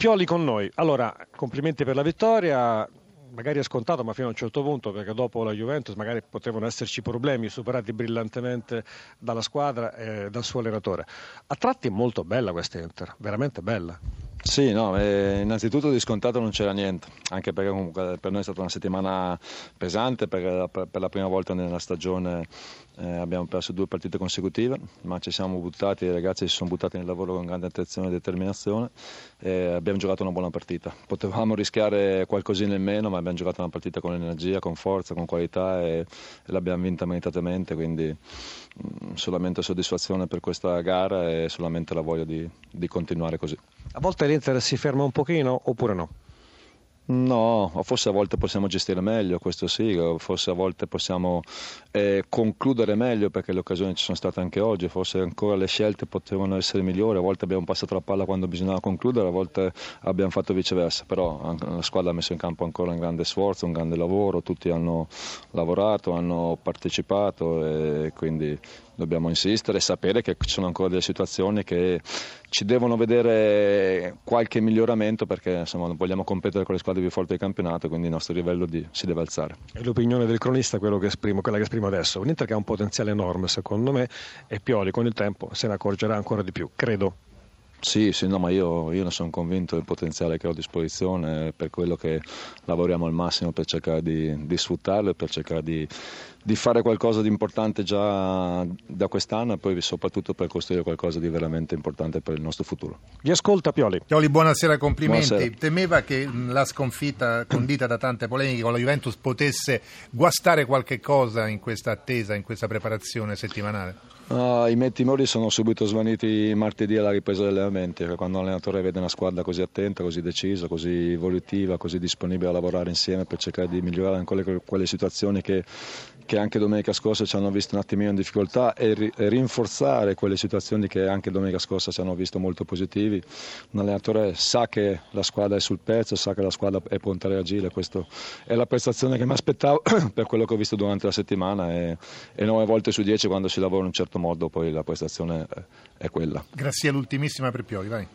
Pioli con noi. Allora, complimenti per la vittoria. Magari è scontato, ma fino a un certo punto, perché dopo la Juventus magari potevano esserci problemi superati brillantemente dalla squadra e dal suo allenatore. A tratti è molto bella questa Inter, veramente bella. Sì, no, eh, innanzitutto di scontato non c'era niente, anche perché comunque per noi è stata una settimana pesante, perché per, per la prima volta nella stagione eh, abbiamo perso due partite consecutive, ma ci siamo buttati, i ragazzi si sono buttati nel lavoro con grande attenzione e determinazione e abbiamo giocato una buona partita. Potevamo rischiare qualcosina in meno, ma abbiamo giocato una partita con energia, con forza, con qualità e, e l'abbiamo vinta meritatamente, quindi mh, mm, solamente soddisfazione per questa gara e solamente la voglia di, di continuare così. A volte l'Inter si ferma un pochino oppure no? No, forse a volte possiamo gestire meglio, questo sì, forse a volte possiamo eh, concludere meglio perché le occasioni ci sono state anche oggi, forse ancora le scelte potevano essere migliori, a volte abbiamo passato la palla quando bisognava concludere, a volte abbiamo fatto viceversa, però la squadra ha messo in campo ancora un grande sforzo, un grande lavoro, tutti hanno lavorato, hanno partecipato e quindi dobbiamo insistere e sapere che ci sono ancora delle situazioni che ci devono vedere qualche miglioramento perché insomma, vogliamo competere con le squadre più forti del campionato quindi il nostro livello di, si deve alzare. E l'opinione del cronista è che esprimo, quella che esprimo adesso. Un Inter che ha un potenziale enorme secondo me e Pioli con il tempo se ne accorgerà ancora di più, credo. Sì, sì no, ma io, io, ne sono convinto del potenziale che ho a disposizione, per quello che lavoriamo al massimo per cercare di, di sfruttarlo e per cercare di, di, fare qualcosa di importante già da quest'anno e poi soprattutto per costruire qualcosa di veramente importante per il nostro futuro. Vi ascolta Pioli. Pioli, buonasera, complimenti. Buonasera. Temeva che la sconfitta condita da tante polemiche con la Juventus potesse guastare qualche cosa in questa attesa, in questa preparazione settimanale? Uh, I miei timori sono subito svaniti martedì alla ripresa degli allenamenti, quando l'allenatore vede una squadra così attenta, così decisa, così evolutiva, così disponibile a lavorare insieme per cercare di migliorare quelle, quelle situazioni che, che, anche domenica scorsa ci hanno visto un attimino in difficoltà e, ri, e, rinforzare quelle situazioni che anche domenica scorsa ci hanno visto molto positivi. Un allenatore sa che la squadra è sul pezzo, sa che la squadra è pronta a reagire, questa è la prestazione che mi aspettavo per quello che ho visto durante la settimana e, e 9 volte su 10 quando si lavora in un certo modo poi la prestazione è quella. Grazie all'ultimissima per Pioli, vai.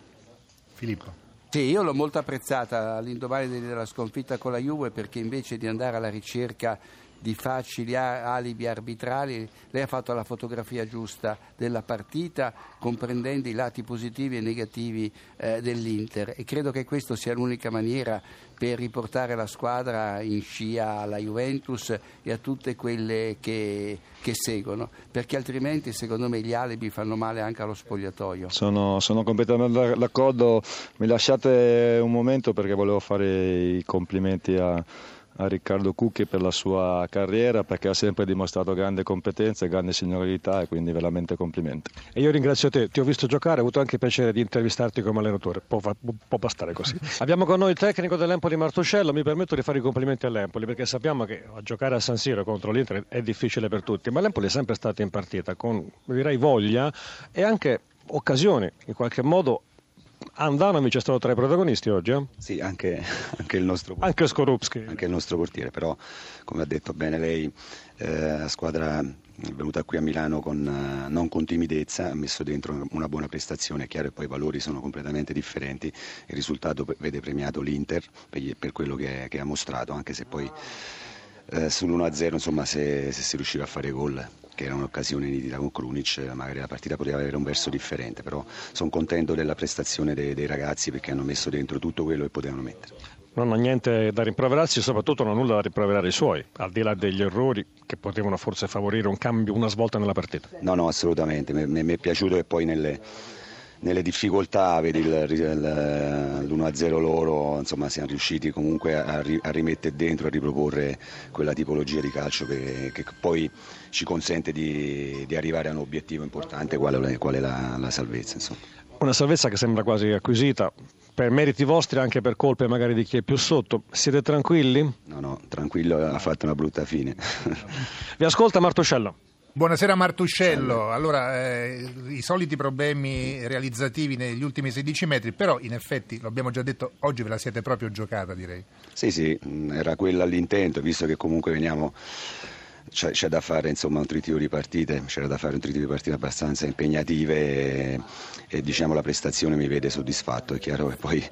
Filippo. Sì, io l'ho molto apprezzata all'indomani della sconfitta con la Juve perché invece di andare alla ricerca di facili alibi arbitrali, lei ha fatto la fotografia giusta della partita, comprendendo i lati positivi e negativi eh, dell'Inter e credo che questa sia l'unica maniera per riportare la squadra in scia alla Juventus e a tutte quelle che, che seguono, perché altrimenti secondo me gli alibi fanno male anche allo spogliatoio. Sono, sono completamente d'accordo, mi lasciate un momento perché volevo fare i complimenti a a Riccardo Cucchi per la sua carriera perché ha sempre dimostrato grande competenza e grande signorilità e quindi veramente complimenti. E io ringrazio te, ti ho visto giocare, ho avuto anche il piacere di intervistarti come allenatore, può, può bastare così. Abbiamo con noi il tecnico dell'Empoli Martuscello, mi permetto di fare i complimenti all'Empoli perché sappiamo che a giocare a San Siro contro l'Inter è difficile per tutti, ma l'Empoli è sempre stato in partita con direi voglia e anche occasioni in qualche modo Andanovic è stato tra i protagonisti oggi? Eh? Sì, anche, anche, il nostro portiere. Anche Skorupski. Anche il nostro portiere, però come ha detto bene lei, eh, la squadra è venuta qui a Milano con, uh, non con timidezza, ha messo dentro una buona prestazione, è chiaro che poi i valori sono completamente differenti, il risultato vede premiato l'Inter per, per quello che, che, ha mostrato, anche se poi eh, sull'1-0 insomma se, se si riusciva a fare gol che era un'occasione nitida con Krunic, magari la partita poteva avere un verso differente, però sono contento della prestazione dei, dei ragazzi perché hanno messo dentro tutto quello che potevano mettere. Non ho niente da rimproverarsi, soprattutto non ho nulla da rimproverare i suoi, al di là degli errori che potevano forse favorire un cambio, una svolta nella partita. No, no, assolutamente. Mi, mi è piaciuto che poi nelle, nelle difficoltà, vedi l'1-0 loro, insomma siamo riusciti comunque a, a, rimettere dentro, a riproporre quella tipologia di calcio che, che poi ci consente di, di, arrivare a un obiettivo importante qual è, qual è la, la, salvezza. Insomma. Una salvezza che sembra quasi acquisita, per meriti vostri anche per colpe magari di chi è più sotto. Siete tranquilli? No, no, tranquillo, ha fatto una brutta fine. Vi ascolta Martuscello. Buonasera Martuscello, allora eh, i soliti problemi realizzativi negli ultimi 16 metri, però in effetti, lo abbiamo già detto, oggi ve la siete proprio giocata direi. Sì, sì, era quello l'intento, visto che comunque veniamo c'è, c'è, da fare insomma, un trittico di partite, c'era da fare un trittico di partite abbastanza impegnative e, e diciamo, la prestazione mi vede soddisfatto. È chiaro che poi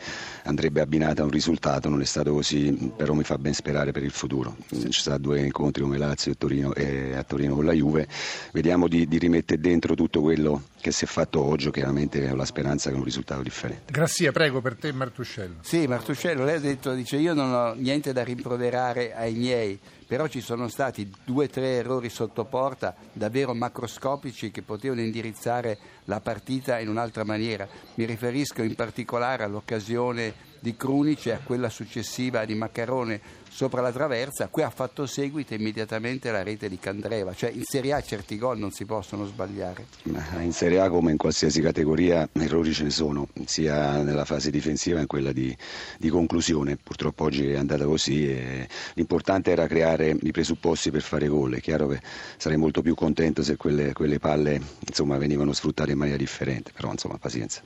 andrebbe abbinata a un risultato, non è stato così, però mi fa ben sperare per il futuro. Ci saranno due incontri come Lazio e Torino, e a Torino con la Juve, vediamo di, di rimettere dentro tutto quello che si è fatto oggi, chiaramente ho la speranza che è un risultato differente. Grazie, prego per te Martuscello. Sì, Martuscello, lei ha detto, dice io non ho niente da rimproverare ai miei, però ci sono stati due o tre errori sotto porta davvero macroscopici che potevano indirizzare la partita in un'altra maniera. Mi riferisco in particolare all'occasione di Crunici e a quella successiva di Maccarone sopra la traversa, qui ha fatto seguito immediatamente la rete di Candreva, cioè in Serie A certi gol non si possono sbagliare. In Serie A come in qualsiasi categoria errori ce ne sono, sia nella fase difensiva che in quella di, di conclusione, purtroppo oggi è andata così e l'importante era creare i presupposti per fare gol, è chiaro che sarei molto più contento se quelle, quelle palle insomma, venivano sfruttate in maniera differente, però insomma pazienza.